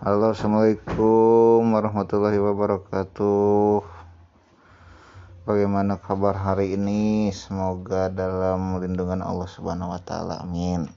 Halo assalamualaikum warahmatullahi wabarakatuh. Bagaimana kabar hari ini? Semoga dalam lindungan Allah subhanahu wa ta'ala amin.